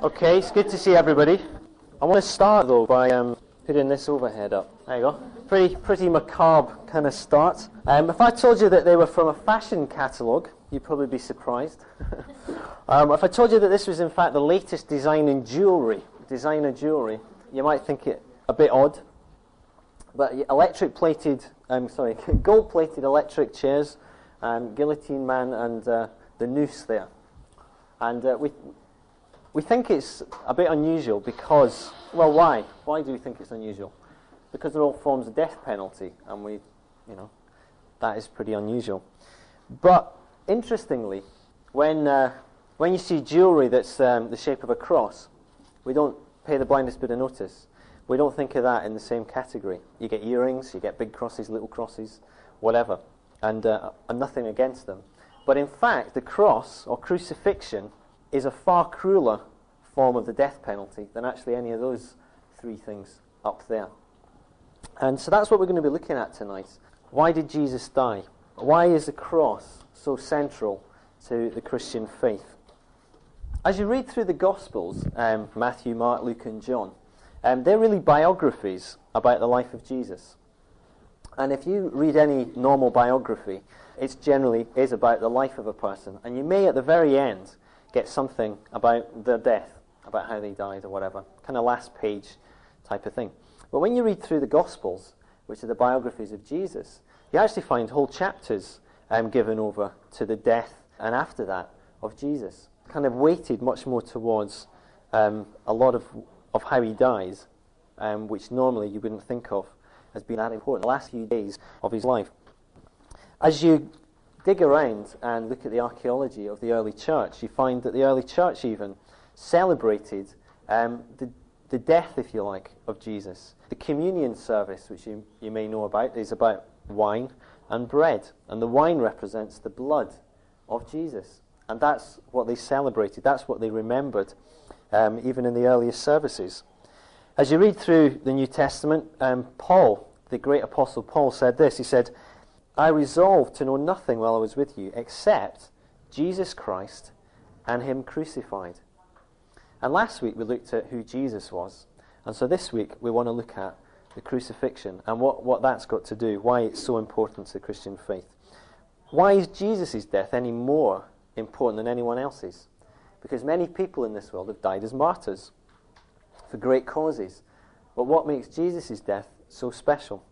Okay, it's good to see everybody. I want to start though by um, putting this overhead up. There you go. Pretty, pretty macabre kind of start. Um, if I told you that they were from a fashion catalogue, you'd probably be surprised. um, if I told you that this was in fact the latest design in jewellery, designer jewellery, you might think it a bit odd. But electric plated, um, sorry, gold plated electric chairs, um, guillotine man, and uh, the noose there. And uh, we, we think it's a bit unusual because, well, why? Why do we think it's unusual? Because they're all forms of death penalty, and we, you know, that is pretty unusual. But interestingly, when, uh, when you see jewellery that's um, the shape of a cross, we don't pay the blindest bit of notice. We don't think of that in the same category. You get earrings, you get big crosses, little crosses, whatever, and, uh, and nothing against them. But in fact, the cross or crucifixion is a far crueler form of the death penalty than actually any of those three things up there. And so that's what we're going to be looking at tonight. Why did Jesus die? Why is the cross so central to the Christian faith? As you read through the Gospels, um, Matthew, Mark, Luke, and John, um, they're really biographies about the life of Jesus. And if you read any normal biography, it generally is about the life of a person. And you may, at the very end, get something about their death, about how they died or whatever. Kind of last page type of thing. But when you read through the Gospels, which are the biographies of Jesus, you actually find whole chapters um, given over to the death and after that of Jesus. Kind of weighted much more towards um, a lot of, of how he dies, um, which normally you wouldn't think of as being that important. The last few days of his life. As you dig around and look at the archaeology of the early church, you find that the early church even celebrated um, the, the death, if you like, of Jesus. The communion service, which you, you may know about, is about wine and bread. And the wine represents the blood of Jesus. And that's what they celebrated, that's what they remembered, um, even in the earliest services. As you read through the New Testament, um, Paul, the great apostle Paul, said this He said, I resolved to know nothing while I was with you except Jesus Christ and Him crucified. And last week we looked at who Jesus was. And so this week we want to look at the crucifixion and what, what that's got to do, why it's so important to the Christian faith. Why is Jesus' death any more important than anyone else's? Because many people in this world have died as martyrs for great causes. But what makes Jesus' death so special?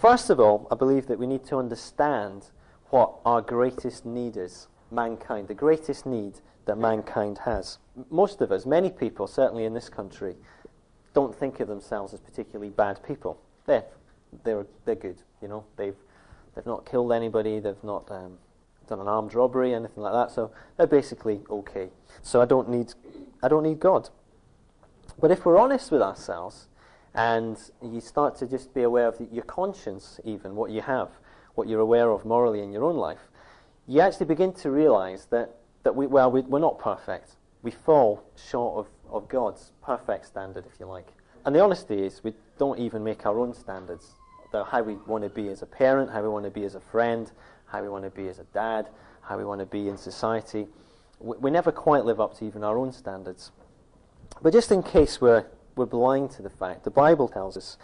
First of all, I believe that we need to understand what our greatest need is mankind, the greatest need that mankind has. Most of us, many people, certainly in this country, don't think of themselves as particularly bad people. They're, they're, they're good, you know. They've, they've not killed anybody, they've not um, done an armed robbery, anything like that, so they're basically okay. So I don't need, I don't need God. But if we're honest with ourselves, and you start to just be aware of the, your conscience, even what you have, what you're aware of morally in your own life, you actually begin to realize that, that we, well, we, we're not perfect. We fall short of, of God's perfect standard, if you like. And the honesty is, we don't even make our own standards. How we want to be as a parent, how we want to be as a friend, how we want to be as a dad, how we want to be in society. We, we never quite live up to even our own standards. But just in case we're we're blind to the fact. The Bible tells us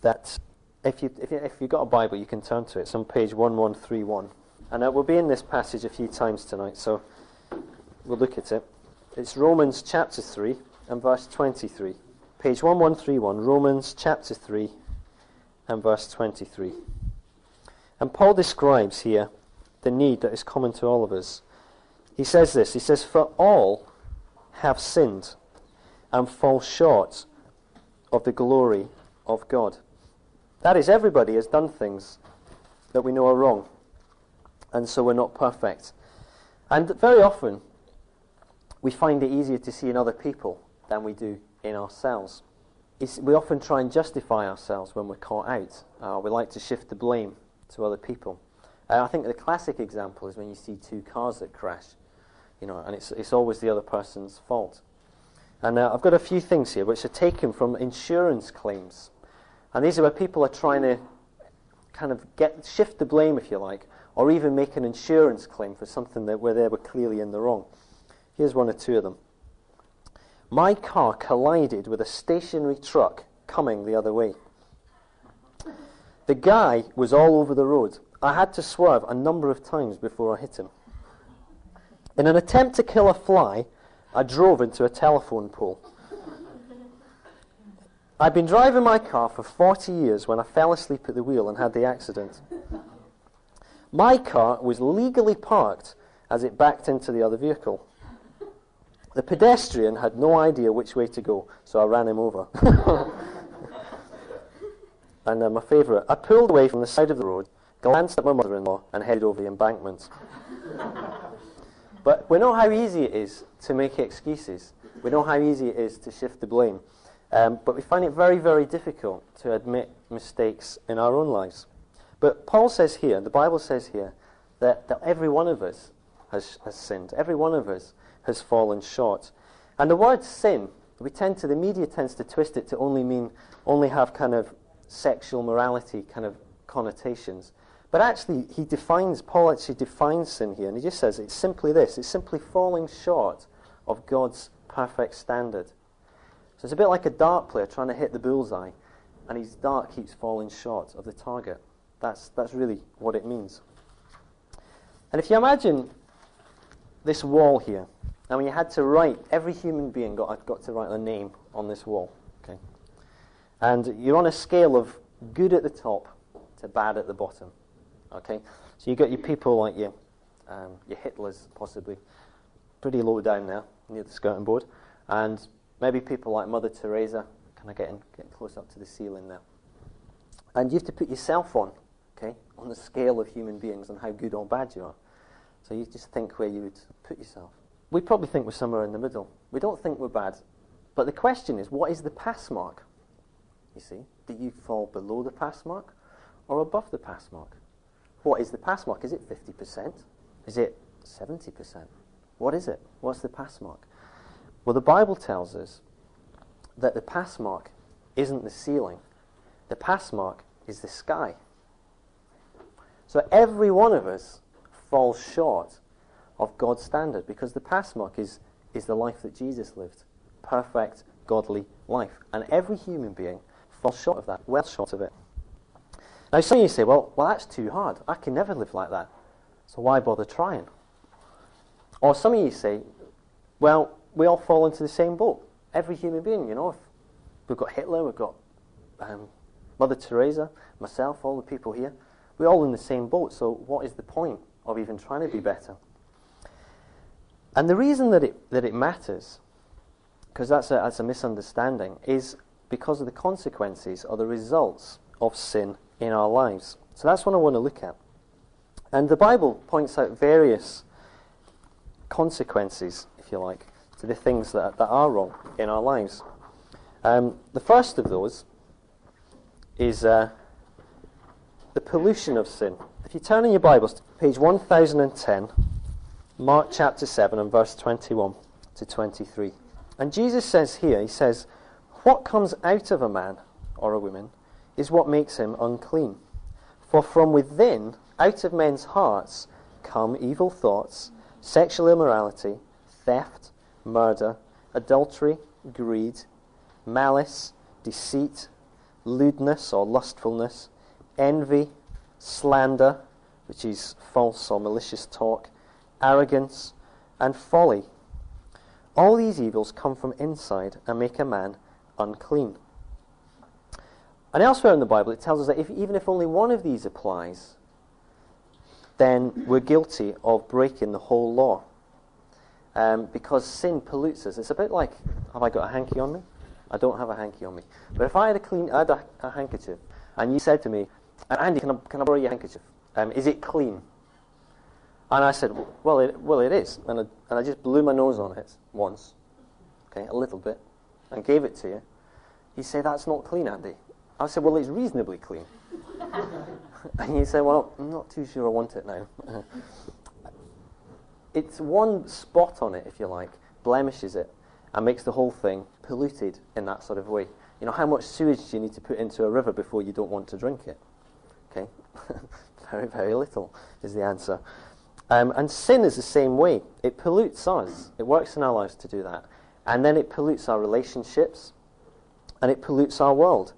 that if, you, if, you, if you've got a Bible, you can turn to it. It's on page 1131. And uh, we'll be in this passage a few times tonight, so we'll look at it. It's Romans chapter 3 and verse 23. Page 1131, Romans chapter 3 and verse 23. And Paul describes here the need that is common to all of us. He says this He says, For all have sinned and fall short of the glory of God. That is, everybody has done things that we know are wrong, and so we're not perfect. And very often, we find it easier to see in other people than we do in ourselves. It's, we often try and justify ourselves when we're caught out. Uh, we like to shift the blame to other people. Uh, I think the classic example is when you see two cars that crash, you know, and it's, it's always the other person's fault. And uh, I've got a few things here which are taken from insurance claims. And these are where people are trying to kind of get shift the blame, if you like, or even make an insurance claim for something that where they were clearly in the wrong. Here's one or two of them. my car collided with a stationary truck coming the other way. The guy was all over the road. I had to swerve a number of times before I hit him. In an attempt to kill a fly, I drove into a telephone pole. I'd been driving my car for 40 years when I fell asleep at the wheel and had the accident. My car was legally parked as it backed into the other vehicle. The pedestrian had no idea which way to go, so I ran him over. and uh, my favourite, I pulled away from the side of the road, glanced at my mother in law, and headed over the embankment. But we know how easy it is to make excuses. We know how easy it is to shift the blame. Um, but we find it very, very difficult to admit mistakes in our own lives. But Paul says here, the Bible says here, that, that every one of us has, has sinned. Every one of us has fallen short. And the word sin, we tend to, the media tends to twist it to only mean, only have kind of sexual morality kind of connotations. But actually, he defines, Paul actually defines sin here, and he just says it's simply this it's simply falling short of God's perfect standard. So it's a bit like a dart player trying to hit the bullseye, and his dart keeps falling short of the target. That's, that's really what it means. And if you imagine this wall here, and when you had to write, every human being got, got to write a name on this wall. Okay? And you're on a scale of good at the top to bad at the bottom. Okay? So you've got your people like your, um, your Hitlers, possibly, pretty low down there near the skirting board. And maybe people like Mother Teresa, kind of getting, getting close up to the ceiling there. And you have to put yourself on, okay, on the scale of human beings and how good or bad you are. So you just think where you would put yourself. We probably think we're somewhere in the middle. We don't think we're bad. But the question is, what is the pass mark? You see, do you fall below the pass mark or above the pass mark? What is the pass mark? Is it 50%? Is it 70%? What is it? What's the pass mark? Well, the Bible tells us that the pass mark isn't the ceiling. The pass mark is the sky. So every one of us falls short of God's standard because the pass mark is, is the life that Jesus lived. Perfect, godly life. And every human being falls short of that, well short of it. Now, some of you say, well, well, that's too hard. I can never live like that. So why bother trying? Or some of you say, well, we all fall into the same boat. Every human being, you know. We've got Hitler, we've got um, Mother Teresa, myself, all the people here. We're all in the same boat, so what is the point of even trying to be better? And the reason that it, that it matters, because that's a, that's a misunderstanding, is because of the consequences or the results of sin in our lives. So that's what I want to look at. And the Bible points out various consequences, if you like, to the things that, that are wrong in our lives. Um, the first of those is uh, the pollution of sin. If you turn in your Bibles to page 1010, Mark chapter 7 and verse 21 to 23. And Jesus says here, He says, What comes out of a man or a woman is what makes him unclean. For from within, out of men's hearts, come evil thoughts, sexual immorality, theft, murder, adultery, greed, malice, deceit, lewdness or lustfulness, envy, slander, which is false or malicious talk, arrogance, and folly. All these evils come from inside and make a man unclean. And elsewhere in the Bible, it tells us that if, even if only one of these applies, then we're guilty of breaking the whole law. Um, because sin pollutes us. It's a bit like have I got a hanky on me? I don't have a hanky on me. But if I had a clean, I had a, a handkerchief, and you said to me, Andy, can I, can I borrow your handkerchief? Um, is it clean? And I said, well, it, well, it is. And I, and I just blew my nose on it once, okay, a little bit, and gave it to you. You say, that's not clean, Andy. I said, well, it's reasonably clean. and you say, well, I'm not too sure I want it now. it's one spot on it, if you like, blemishes it, and makes the whole thing polluted in that sort of way. You know, how much sewage do you need to put into a river before you don't want to drink it? Okay? very, very little is the answer. Um, and sin is the same way. It pollutes us. It works in our lives to do that. And then it pollutes our relationships and it pollutes our world.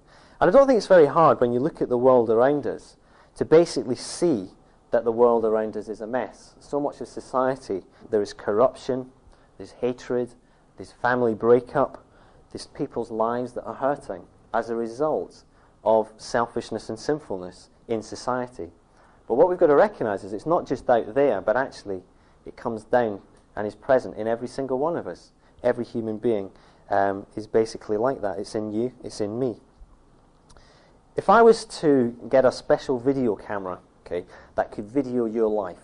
And I don't think it's very hard when you look at the world around us to basically see that the world around us is a mess. So much of society, there is corruption, there's hatred, there's family breakup, there's people's lives that are hurting as a result of selfishness and sinfulness in society. But what we've got to recognize is it's not just out there, but actually it comes down and is present in every single one of us. Every human being um, is basically like that. It's in you, it's in me. If I was to get a special video camera, okay, that could video your life,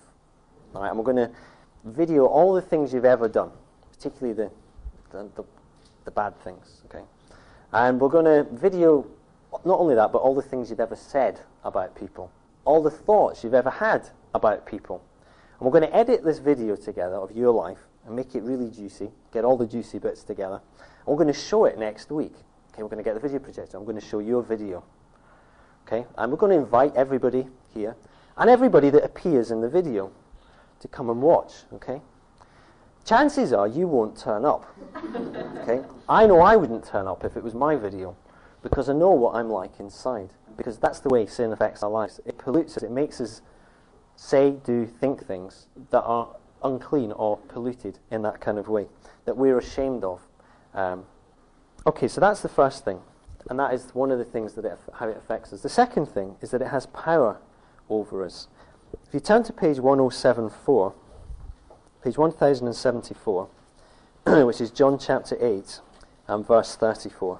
all right, we're going to video all the things you've ever done, particularly the, the, the, the bad things, okay, and we're going to video not only that, but all the things you've ever said about people, all the thoughts you've ever had about people. And we're going to edit this video together of your life and make it really juicy, get all the juicy bits together. And we're going to show it next week. Okay, we're going to get the video projector. I'm going to show your video. Okay, and we're going to invite everybody here and everybody that appears in the video to come and watch. Okay, chances are you won't turn up. okay, I know I wouldn't turn up if it was my video because I know what I'm like inside. Because that's the way sin affects our lives. It pollutes us. It makes us say, do, think things that are unclean or polluted in that kind of way that we're ashamed of. Um, okay, so that's the first thing, and that is one of the things that it, how it affects us. The second thing is that it has power over us. If you turn to page 1074, page 1074, which is John chapter 8 and verse 34.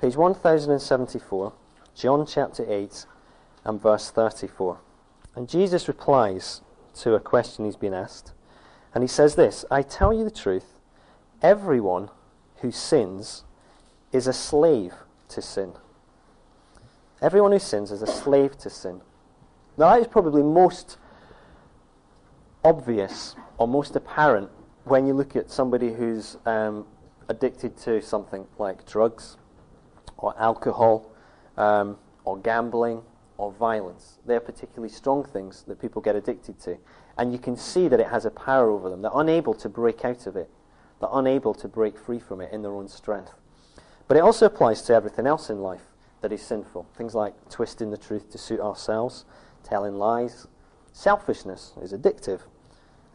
Page 1074, John chapter 8 and verse 34. And Jesus replies to a question he's been asked. And he says this I tell you the truth, everyone who sins is a slave to sin. Everyone who sins is a slave to sin. Now, that is probably most obvious or most apparent when you look at somebody who's um, addicted to something like drugs or alcohol um, or gambling or violence. They're particularly strong things that people get addicted to. And you can see that it has a power over them. They're unable to break out of it, they're unable to break free from it in their own strength. But it also applies to everything else in life that is sinful. Things like twisting the truth to suit ourselves, telling lies. Selfishness is addictive.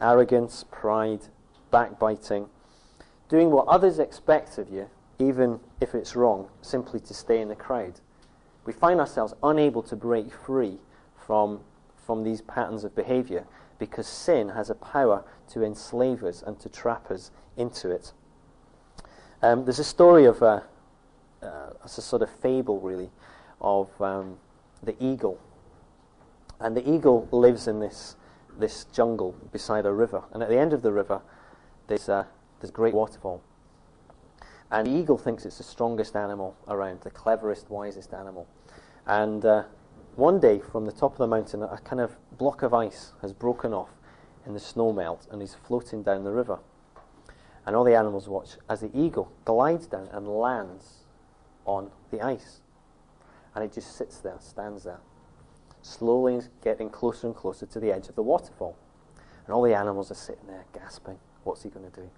Arrogance, pride, backbiting, doing what others expect of you, even if it's wrong, simply to stay in the crowd we find ourselves unable to break free from, from these patterns of behavior because sin has a power to enslave us and to trap us into it. Um, there's a story of a, uh, it's a sort of fable, really, of um, the eagle. And the eagle lives in this, this jungle beside a river. And at the end of the river, there's a, there's a great waterfall. And the eagle thinks it's the strongest animal around, the cleverest, wisest animal. And uh, one day, from the top of the mountain, a kind of block of ice has broken off in the snow melt and is floating down the river. And all the animals watch as the eagle glides down and lands on the ice. And it just sits there, stands there, slowly getting closer and closer to the edge of the waterfall. And all the animals are sitting there gasping, what's he going to do?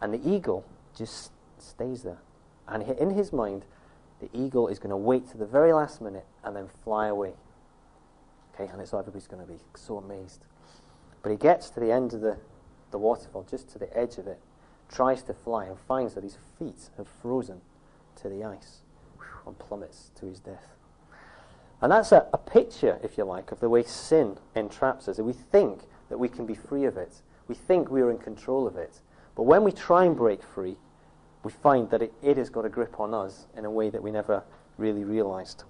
And the eagle just stays there. And in his mind, the eagle is going to wait to the very last minute and then fly away. Okay, and so everybody's going to be so amazed. But he gets to the end of the, the waterfall, just to the edge of it, tries to fly, and finds that his feet have frozen to the ice and plummets to his death. And that's a, a picture, if you like, of the way sin entraps us. We think that we can be free of it. We think we are in control of it. But when we try and break free, we find that it, it has got a grip on us in a way that we never really realized.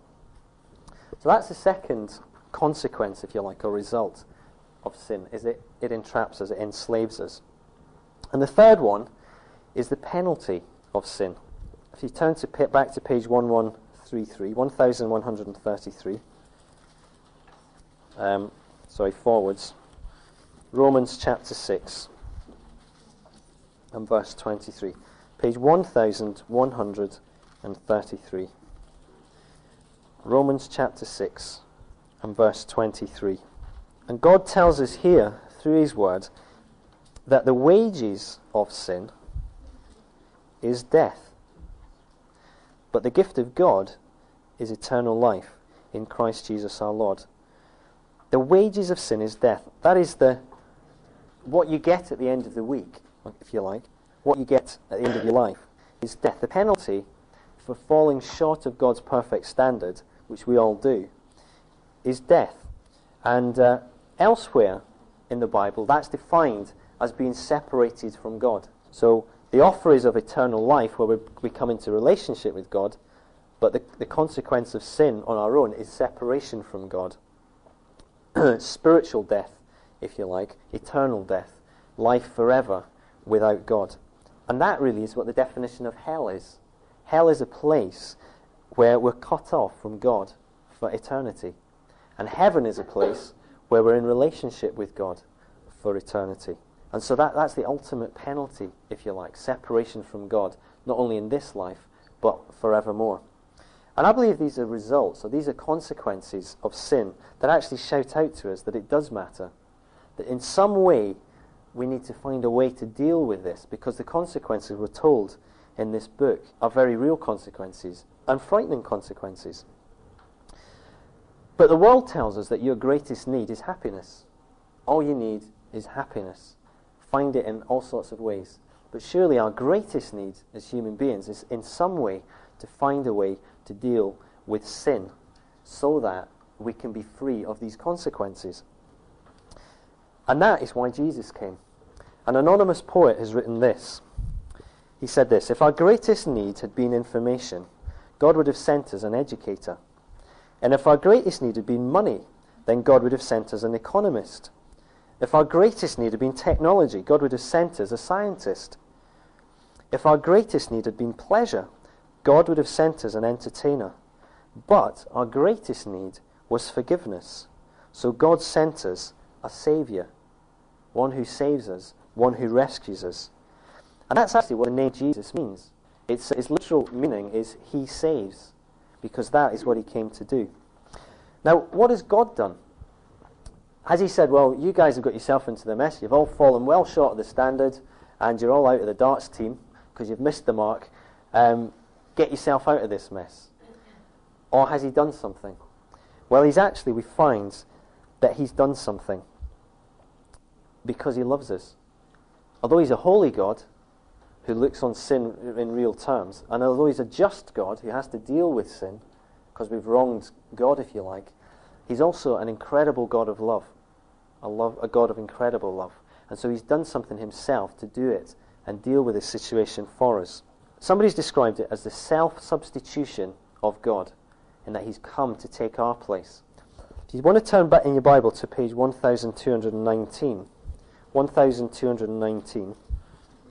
So that's the second consequence, if you like, or result of sin, is it, it entraps us, it enslaves us. And the third one is the penalty of sin. If you turn to back to page 1133, 1133, um, sorry, forwards, Romans chapter 6 and verse 23 page 1133. Romans chapter 6 and verse 23. And God tells us here, through His word, that the wages of sin is death. But the gift of God is eternal life in Christ Jesus our Lord. The wages of sin is death. That is the what you get at the end of the week, if you like. What you get at the end of your life is death. The penalty for falling short of God's perfect standard, which we all do, is death. And uh, elsewhere in the Bible, that's defined as being separated from God. So the offer is of eternal life, where we, come into relationship with God, but the, the consequence of sin on our own is separation from God. Spiritual death, if you like, eternal death, life forever without God. And that really is what the definition of hell is. Hell is a place where we're cut off from God for eternity. And heaven is a place where we're in relationship with God for eternity. And so that, that's the ultimate penalty, if you like, separation from God, not only in this life, but forevermore. And I believe these are results, or these are consequences of sin that actually shout out to us that it does matter. That in some way we need to find a way to deal with this because the consequences we're told in this book are very real consequences and frightening consequences. But the world tells us that your greatest need is happiness. All you need is happiness find it in all sorts of ways. But surely our greatest need as human beings is in some way to find a way to deal with sin so that we can be free of these consequences. And that is why Jesus came. An anonymous poet has written this. He said this If our greatest need had been information, God would have sent us an educator. And if our greatest need had been money, then God would have sent us an economist. If our greatest need had been technology, God would have sent us a scientist. If our greatest need had been pleasure, God would have sent us an entertainer. But our greatest need was forgiveness. So God sent us a Saviour, one who saves us, one who rescues us. And that's actually what the name Jesus means. Its, its literal meaning is He saves, because that is what He came to do. Now, what has God done? Has he said, well, you guys have got yourself into the mess, you've all fallen well short of the standard, and you're all out of the darts team because you've missed the mark, um, get yourself out of this mess? Or has he done something? Well, he's actually, we find that he's done something because he loves us. Although he's a holy God who looks on sin in real terms, and although he's a just God who has to deal with sin because we've wronged God, if you like, he's also an incredible God of love a, love, a God of incredible love. And so he's done something himself to do it and deal with this situation for us. Somebody's described it as the self substitution of God, in that he's come to take our place. If you want to turn back in your Bible to page 1219, 1219,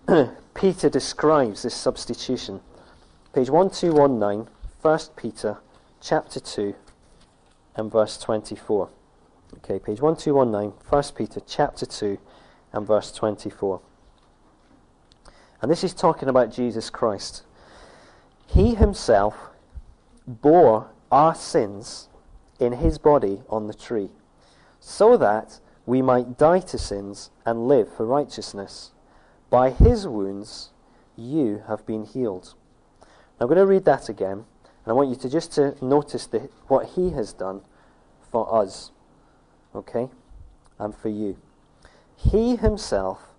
Peter describes this substitution. Page 1219, 1 Peter chapter 2 and verse 24. Okay, page 1219, 1 Peter chapter 2 and verse 24. And this is talking about Jesus Christ. He himself bore our sins in his body on the tree, so that we might die to sins and live for righteousness. By his wounds you have been healed. Now, I'm going to read that again, and I want you to just to notice the, what he has done for us okay, and for you. He himself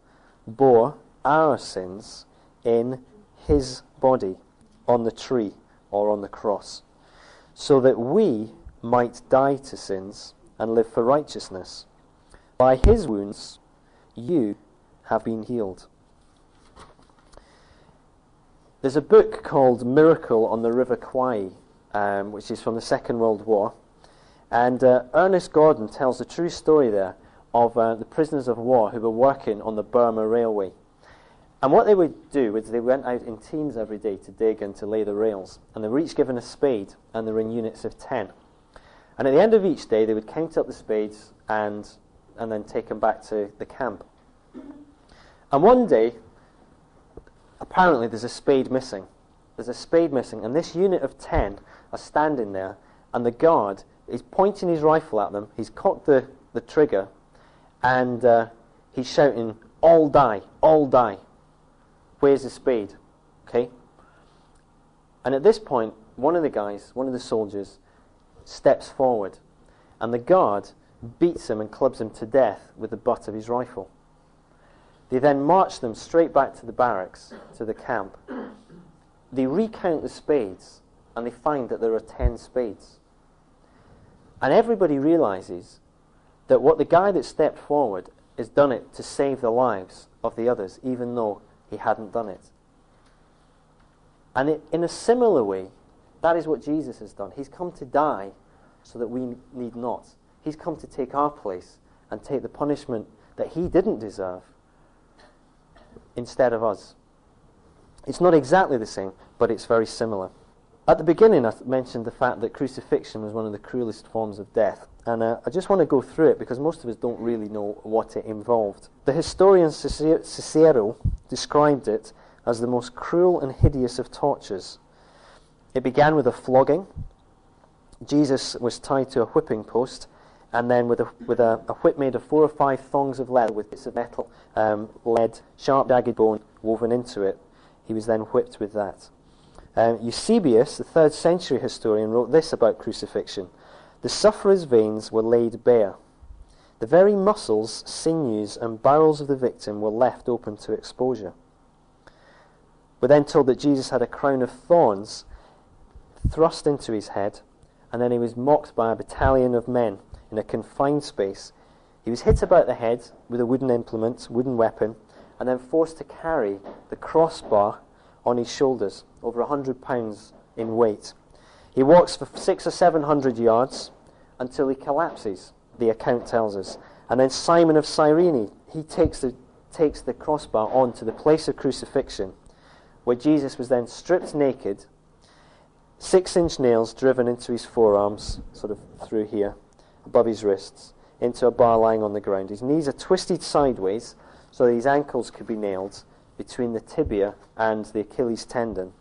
bore our sins in his body on the tree or on the cross, so that we might die to sins and live for righteousness. By his wounds, you have been healed. There's a book called Miracle on the River Kwai, um, which is from the Second World War. And uh, Ernest Gordon tells the true story there of uh, the prisoners of war who were working on the Burma Railway. And what they would do is they went out in teams every day to dig and to lay the rails. And they were each given a spade, and they were in units of 10. And at the end of each day, they would count up the spades and, and then take them back to the camp. And one day, apparently, there's a spade missing. There's a spade missing, and this unit of 10 are standing there, and the guard he's pointing his rifle at them. He's cocked the, the trigger, and uh, he's shouting, "All die! All die! Where's the spade? Okay? And at this point, one of the guys, one of the soldiers, steps forward, and the guard beats him and clubs him to death with the butt of his rifle. They then march them straight back to the barracks, to the camp. They recount the spades, and they find that there are ten spades. And everybody realizes that what the guy that stepped forward has done it to save the lives of the others, even though he hadn't done it. And it, in a similar way, that is what Jesus has done. He's come to die so that we need not. He's come to take our place and take the punishment that he didn't deserve instead of us. It's not exactly the same, but it's very similar. At the beginning, I mentioned the fact that crucifixion was one of the cruelest forms of death. And uh, I just want to go through it because most of us don't really know what it involved. The historian Cicero described it as the most cruel and hideous of tortures. It began with a flogging. Jesus was tied to a whipping post, and then with a, with a, a whip made of four or five thongs of leather with bits of metal, um, lead, sharp, jagged bone woven into it. He was then whipped with that. Um, Eusebius, the third century historian, wrote this about crucifixion The sufferer's veins were laid bare. The very muscles, sinews, and bowels of the victim were left open to exposure. We're then told that Jesus had a crown of thorns thrust into his head, and then he was mocked by a battalion of men in a confined space. He was hit about the head with a wooden implement, wooden weapon, and then forced to carry the crossbar on his shoulders, over a hundred pounds in weight. He walks for six or seven hundred yards until he collapses, the account tells us. And then Simon of Cyrene, he takes the, takes the crossbar on to the place of crucifixion, where Jesus was then stripped naked, six inch nails driven into his forearms, sort of through here, above his wrists, into a bar lying on the ground. His knees are twisted sideways so that his ankles could be nailed between the tibia and the Achilles tendon.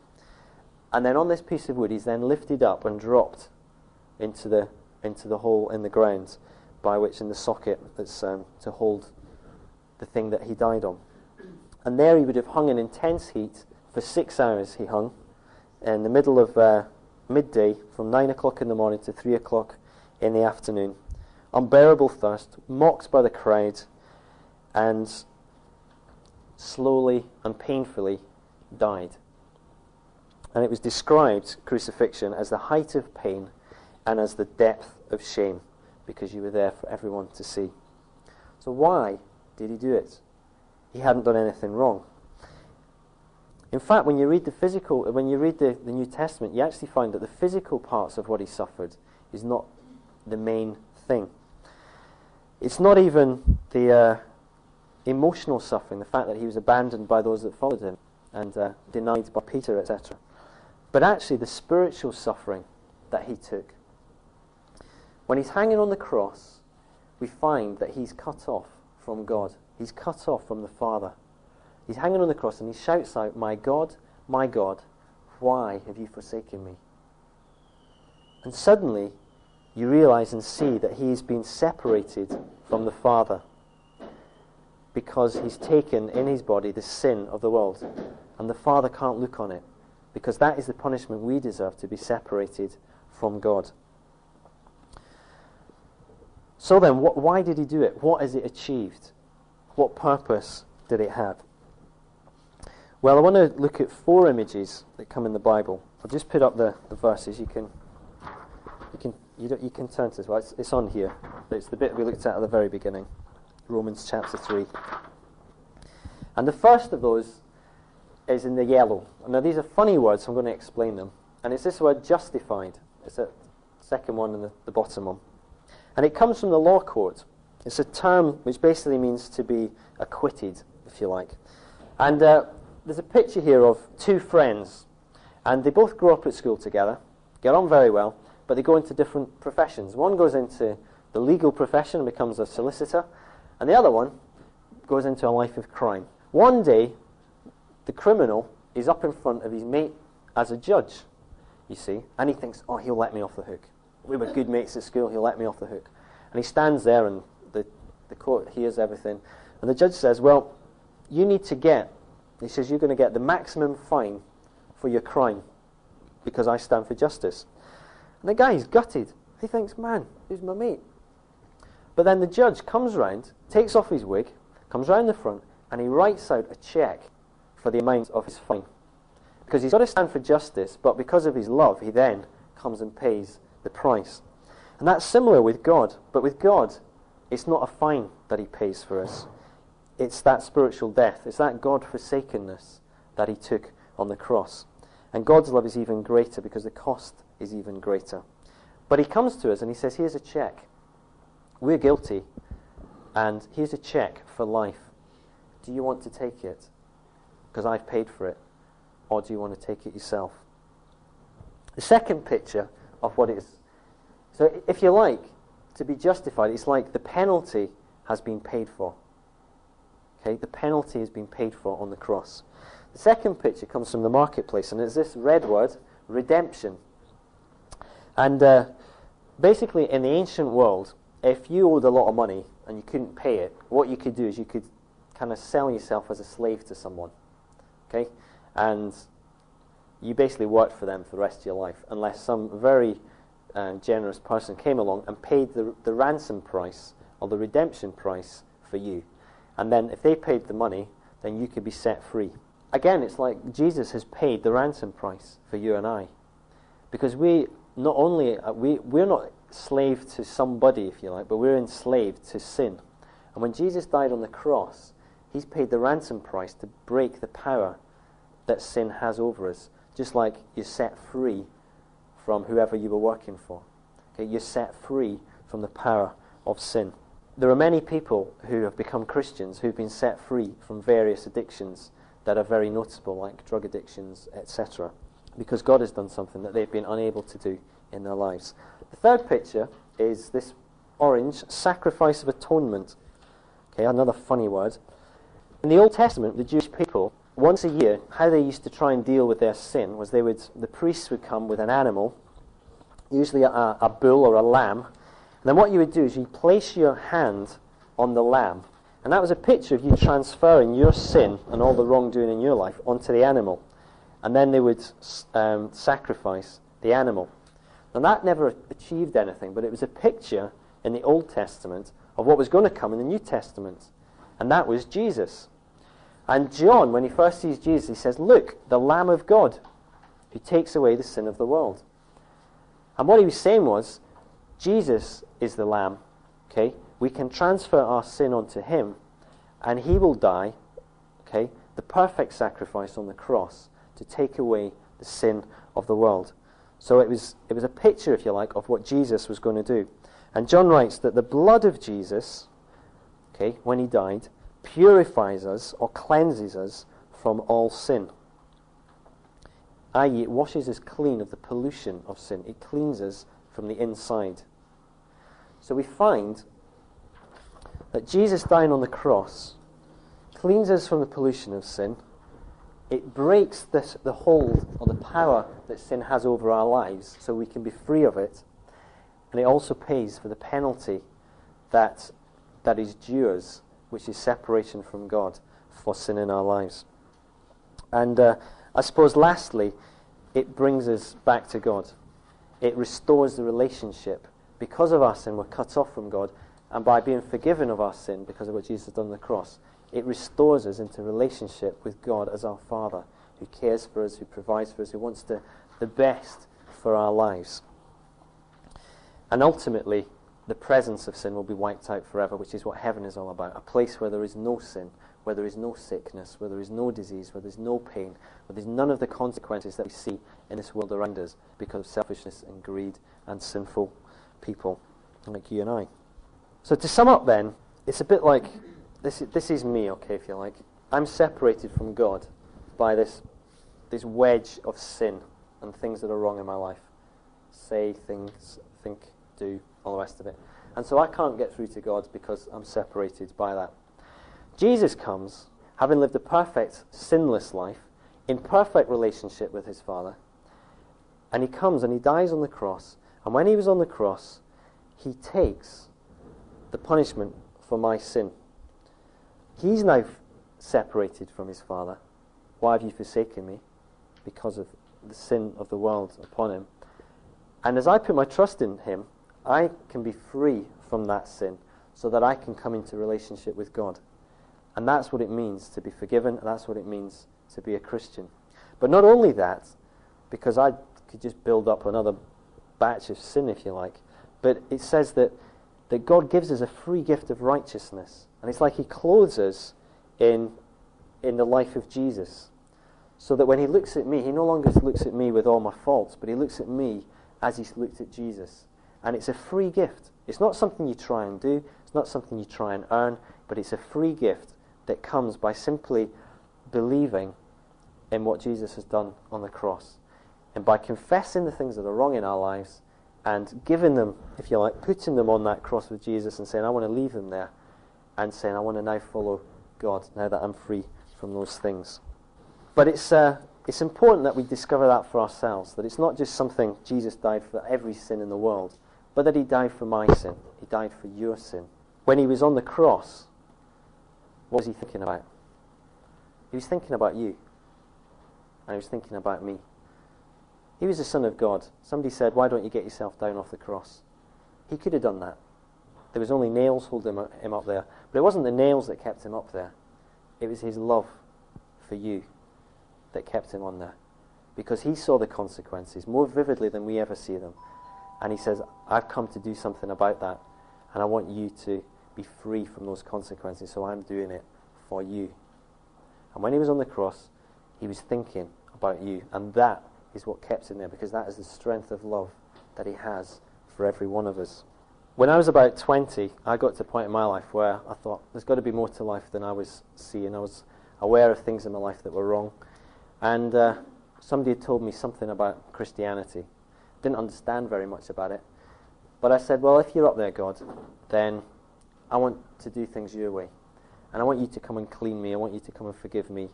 And then on this piece of wood, he's then lifted up and dropped into the, into the hole in the ground, by which in the socket that's um, to hold the thing that he died on. And there he would have hung in intense heat for six hours. He hung in the middle of uh, midday, from nine o'clock in the morning to three o'clock in the afternoon. Unbearable thirst, mocked by the crowd, and slowly and painfully died. And it was described, crucifixion, as the height of pain and as the depth of shame, because you were there for everyone to see. So, why did he do it? He hadn't done anything wrong. In fact, when you read the physical, when you read the, the New Testament, you actually find that the physical parts of what he suffered is not the main thing. It's not even the, uh, emotional suffering, the fact that he was abandoned by those that followed him and uh, denied by Peter, etc. But actually, the spiritual suffering that he took. When he's hanging on the cross, we find that he's cut off from God. He's cut off from the Father. He's hanging on the cross and he shouts out, My God, my God, why have you forsaken me? And suddenly, you realize and see that he has been separated from the Father because he's taken in his body the sin of the world. And the Father can't look on it because that is the punishment we deserve to be separated from God. So then, why did he do it? What has it achieved? What purpose did it have? Well, I want to look at four images that come in the Bible. I'll just put up the, the verses. You can you can you, you can turn to this. Well, it's, it's on here. It's the bit we looked at at the very beginning. Romans chapter 3. And the first of those is in the yellow. Now, these are funny words, so I'm going to explain them. And it's this word justified. It's the second one and the, the bottom one. And it comes from the law court. It's a term which basically means to be acquitted, if you like. And uh, there's a picture here of two friends. And they both grow up at school together, get on very well, but they go into different professions. One goes into the legal profession and becomes a solicitor, and the other one goes into a life of crime. One day, the criminal is up in front of his mate as a judge, you see, and he thinks, oh, he'll let me off the hook. We were good mates at school, he'll let me off the hook. And he stands there, and the, the court hears everything. And the judge says, well, you need to get, he says, you're going to get the maximum fine for your crime because I stand for justice. And the guy is gutted. He thinks, man, who's my mate? But then the judge comes round, takes off his wig, comes round the front, and he writes out a cheque for the amount of his fine. Because he's got to stand for justice, but because of his love, he then comes and pays the price. And that's similar with God. But with God, it's not a fine that he pays for us. It's that spiritual death. It's that God forsakenness that he took on the cross. And God's love is even greater because the cost is even greater. But he comes to us and he says, Here's a check. We're guilty, and here's a check for life. Do you want to take it? Because I've paid for it. Or do you want to take it yourself? The second picture of what it is. So, if you like, to be justified, it's like the penalty has been paid for. Okay, the penalty has been paid for on the cross. The second picture comes from the marketplace, and it's this red word, redemption. And uh, basically, in the ancient world, if you owed a lot of money and you couldn't pay it, what you could do is you could kind of sell yourself as a slave to someone. Okay? And you basically worked for them for the rest of your life, unless some very uh, generous person came along and paid the, the ransom price or the redemption price for you. And then if they paid the money, then you could be set free. Again, it's like Jesus has paid the ransom price for you and I. Because we not only, we, we're not slave to somebody, if you like, but we're enslaved to sin. And when Jesus died on the cross, he's paid the ransom price to break the power that sin has over us, just like you're set free from whoever you were working for. Okay, you're set free from the power of sin. There are many people who have become Christians who've been set free from various addictions that are very noticeable, like drug addictions, etc., because God has done something that they've been unable to do in their lives. The third picture is this orange sacrifice of atonement. Okay, another funny word. In the Old Testament, the Jewish people, once a year, how they used to try and deal with their sin was they would, the priests would come with an animal, usually a, a bull or a lamb, and then what you would do is you place your hand on the lamb, and that was a picture of you transferring your sin and all the wrongdoing in your life onto the animal, and then they would um, sacrifice the animal. And that never achieved anything, but it was a picture in the Old Testament of what was going to come in the New Testament. And that was Jesus. And John, when he first sees Jesus, he says, Look, the Lamb of God who takes away the sin of the world. And what he was saying was, Jesus is the Lamb. Okay? We can transfer our sin onto him, and he will die, okay, the perfect sacrifice on the cross to take away the sin of the world. So it was, it was a picture, if you like, of what Jesus was going to do. And John writes that the blood of Jesus, okay, when he died, purifies us or cleanses us from all sin. I.e., it washes us clean of the pollution of sin. It cleans us from the inside. So we find that Jesus dying on the cross cleans us from the pollution of sin it breaks this, the hold or the power that sin has over our lives so we can be free of it. And it also pays for the penalty that, that is due us, which is separation from God for sin in our lives. And uh, I suppose, lastly, it brings us back to God. It restores the relationship. Because of our sin, we're cut off from God. And by being forgiven of our sin, because of what Jesus has done on the cross, it restores us into relationship with God as our Father, who cares for us, who provides for us, who wants to, the best for our lives. And ultimately, the presence of sin will be wiped out forever, which is what heaven is all about a place where there is no sin, where there is no sickness, where there is no disease, where there is no pain, where there is none of the consequences that we see in this world around us because of selfishness and greed and sinful people like you and I. So, to sum up, then, it's a bit like this is, this is me, okay, if you like. I'm separated from God by this, this wedge of sin and things that are wrong in my life. Say things, think, do, all the rest of it. And so I can't get through to God because I'm separated by that. Jesus comes, having lived a perfect, sinless life, in perfect relationship with his Father. And he comes and he dies on the cross. And when he was on the cross, he takes the punishment for my sin. He's now separated from his Father. Why have you forsaken me? because of the sin of the world upon him. And as I put my trust in him, I can be free from that sin so that I can come into relationship with God. And that's what it means to be forgiven, and that's what it means to be a Christian. But not only that, because I could just build up another batch of sin, if you like, but it says that, that God gives us a free gift of righteousness. And it's like He clothes us in, in the life of Jesus. So that when He looks at me, He no longer looks at me with all my faults, but He looks at me as He's looked at Jesus. And it's a free gift. It's not something you try and do, it's not something you try and earn, but it's a free gift that comes by simply believing in what Jesus has done on the cross. And by confessing the things that are wrong in our lives and giving them, if you like, putting them on that cross with Jesus and saying, I want to leave them there, and saying, I want to now follow God now that I'm free from those things. But it's, uh, it's important that we discover that for ourselves, that it's not just something Jesus died for every sin in the world, but that he died for my sin. He died for your sin. When he was on the cross, what was he thinking about? He was thinking about you. And he was thinking about me. He was the Son of God. Somebody said, Why don't you get yourself down off the cross? He could have done that. There was only nails holding him up there. But it wasn't the nails that kept him up there. It was his love for you that kept him on there. Because he saw the consequences more vividly than we ever see them. And he says, I've come to do something about that. And I want you to be free from those consequences. So I'm doing it for you. And when he was on the cross, he was thinking about you. And that is what kept him there because that is the strength of love that he has for every one of us. When I was about 20, I got to a point in my life where I thought there's got to be more to life than I was seeing. I was aware of things in my life that were wrong. And uh, somebody had told me something about Christianity. Didn't understand very much about it. But I said, well, if you're up there, God, then I want to do things your way. And I want you to come and clean me. I want you to come and forgive me.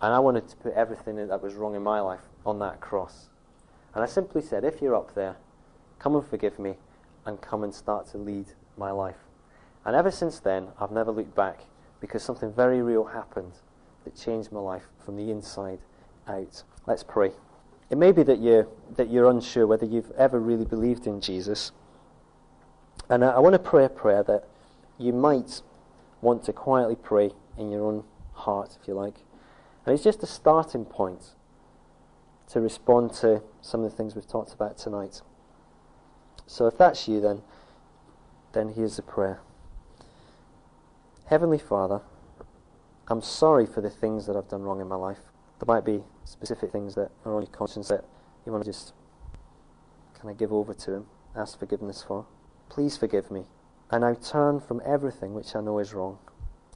And I wanted to put everything that was wrong in my life on that cross. And I simply said, if you're up there, come and forgive me and come and start to lead my life. And ever since then, I've never looked back because something very real happened that changed my life from the inside out. Let's pray. It may be that you're, that you're unsure whether you've ever really believed in Jesus. And I, I want to pray a prayer that you might want to quietly pray in your own heart, if you like. And it's just a starting point to respond to some of the things we've talked about tonight. So if that's you, then, then here's the prayer. Heavenly Father, I'm sorry for the things that I've done wrong in my life. There might be specific things that are on your conscience that you want to just kind of give over to Him, ask forgiveness for. Please forgive me. I now turn from everything which I know is wrong.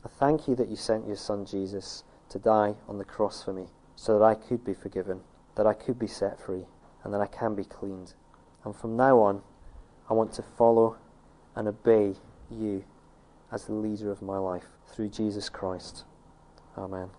I thank you that you sent your Son Jesus to die on the cross for me, so that I could be forgiven, that I could be set free, and that I can be cleaned. And from now on, I want to follow and obey you as the leader of my life through Jesus Christ. Amen.